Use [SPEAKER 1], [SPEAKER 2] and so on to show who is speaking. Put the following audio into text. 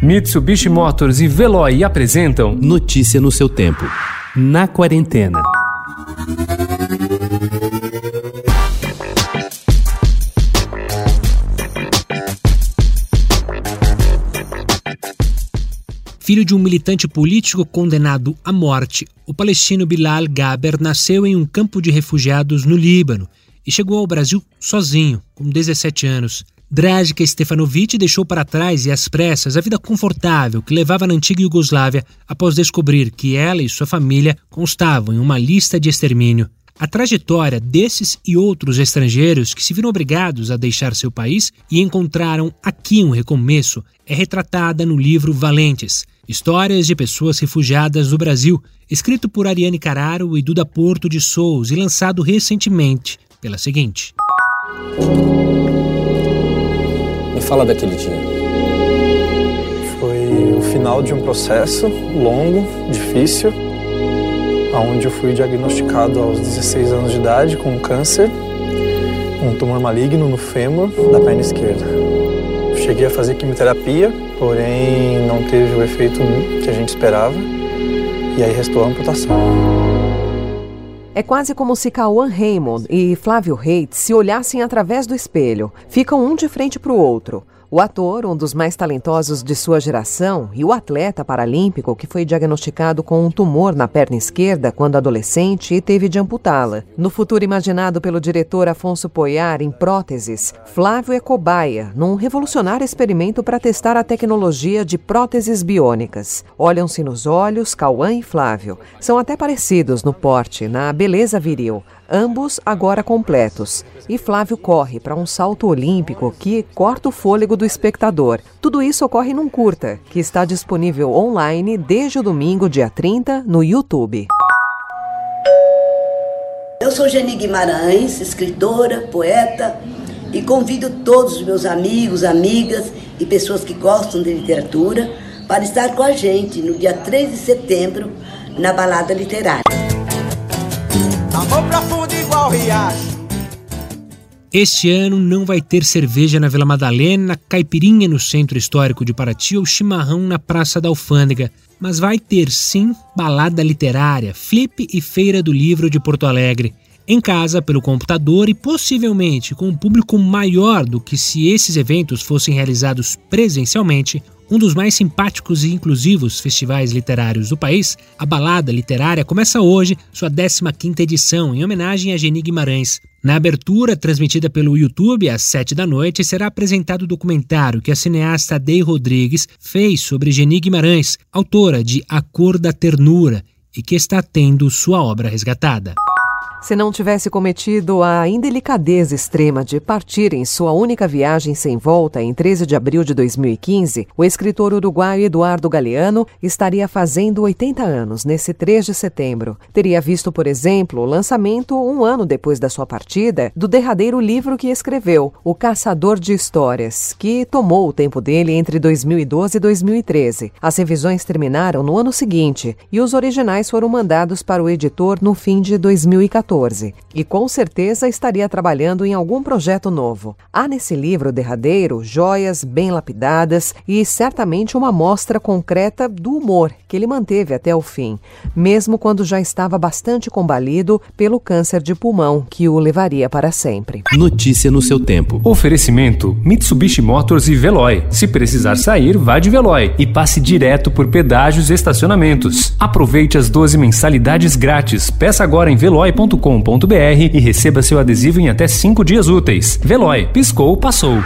[SPEAKER 1] Mitsubishi Motors e Veloy apresentam
[SPEAKER 2] Notícia no seu tempo. Na quarentena.
[SPEAKER 3] Filho de um militante político condenado à morte, o palestino Bilal Gaber nasceu em um campo de refugiados no Líbano e chegou ao Brasil sozinho, com 17 anos. Dragica Stefanovic deixou para trás e às pressas a vida confortável que levava na antiga Iugoslávia após descobrir que ela e sua família constavam em uma lista de extermínio. A trajetória desses e outros estrangeiros que se viram obrigados a deixar seu país e encontraram aqui um recomeço é retratada no livro Valentes Histórias de Pessoas Refugiadas do Brasil, escrito por Ariane Cararo e Duda Porto de Souza e lançado recentemente pela seguinte.
[SPEAKER 4] Fala daquele dia.
[SPEAKER 5] Foi o final de um processo longo, difícil onde eu fui diagnosticado aos 16 anos de idade com um câncer, um tumor maligno no fêmur da perna esquerda. Cheguei a fazer quimioterapia, porém não teve o efeito que a gente esperava, e aí restou a amputação.
[SPEAKER 6] É quase como se Cauã Raymond e Flávio Reitz se olhassem através do espelho. Ficam um de frente para o outro. O ator, um dos mais talentosos de sua geração, e o atleta paralímpico que foi diagnosticado com um tumor na perna esquerda quando adolescente e teve de amputá-la. No futuro imaginado pelo diretor Afonso Poiar em próteses, Flávio é cobaia num revolucionário experimento para testar a tecnologia de próteses biônicas. Olham-se nos olhos, Cauã e Flávio. São até parecidos no porte, na beleza viril ambos agora completos. E Flávio corre para um salto olímpico que corta o fôlego do espectador. Tudo isso ocorre num curta, que está disponível online desde o domingo, dia 30, no YouTube.
[SPEAKER 7] Eu sou Geni Guimarães, escritora, poeta, e convido todos os meus amigos, amigas e pessoas que gostam de literatura para estar com a gente no dia 3 de setembro na Balada Literária.
[SPEAKER 3] Amor profundo igual riacho. Este ano não vai ter cerveja na Vila Madalena, caipirinha no Centro Histórico de Paraty ou chimarrão na Praça da Alfândega, mas vai ter sim balada literária, flip e feira do livro de Porto Alegre. Em casa, pelo computador e possivelmente com um público maior do que se esses eventos fossem realizados presencialmente, um dos mais simpáticos e inclusivos festivais literários do país, a Balada Literária começa hoje sua 15ª edição, em homenagem a Geni Guimarães. Na abertura, transmitida pelo YouTube às 7 da noite, será apresentado o documentário que a cineasta Day Rodrigues fez sobre Geni Guimarães, autora de A Cor da Ternura, e que está tendo sua obra resgatada.
[SPEAKER 6] Se não tivesse cometido a indelicadeza extrema de partir em sua única viagem sem volta em 13 de abril de 2015, o escritor uruguaio Eduardo Galeano estaria fazendo 80 anos nesse 3 de setembro. Teria visto, por exemplo, o lançamento, um ano depois da sua partida, do derradeiro livro que escreveu, O Caçador de Histórias, que tomou o tempo dele entre 2012 e 2013. As revisões terminaram no ano seguinte e os originais foram mandados para o editor no fim de 2014. 2014 e com certeza estaria trabalhando em algum projeto novo. Há nesse livro derradeiro joias bem lapidadas e certamente uma mostra concreta do humor que ele manteve até o fim, mesmo quando já estava bastante combalido pelo câncer de pulmão que o levaria para sempre.
[SPEAKER 2] Notícia no seu tempo.
[SPEAKER 1] Oferecimento: Mitsubishi Motors e Veloy. Se precisar sair, vá de Veloy e passe direto por pedágios e estacionamentos. Aproveite as 12 mensalidades grátis. Peça agora em veloy.com veloy.com.br e receba seu adesivo em até 5 dias úteis. Veloy, piscou, passou.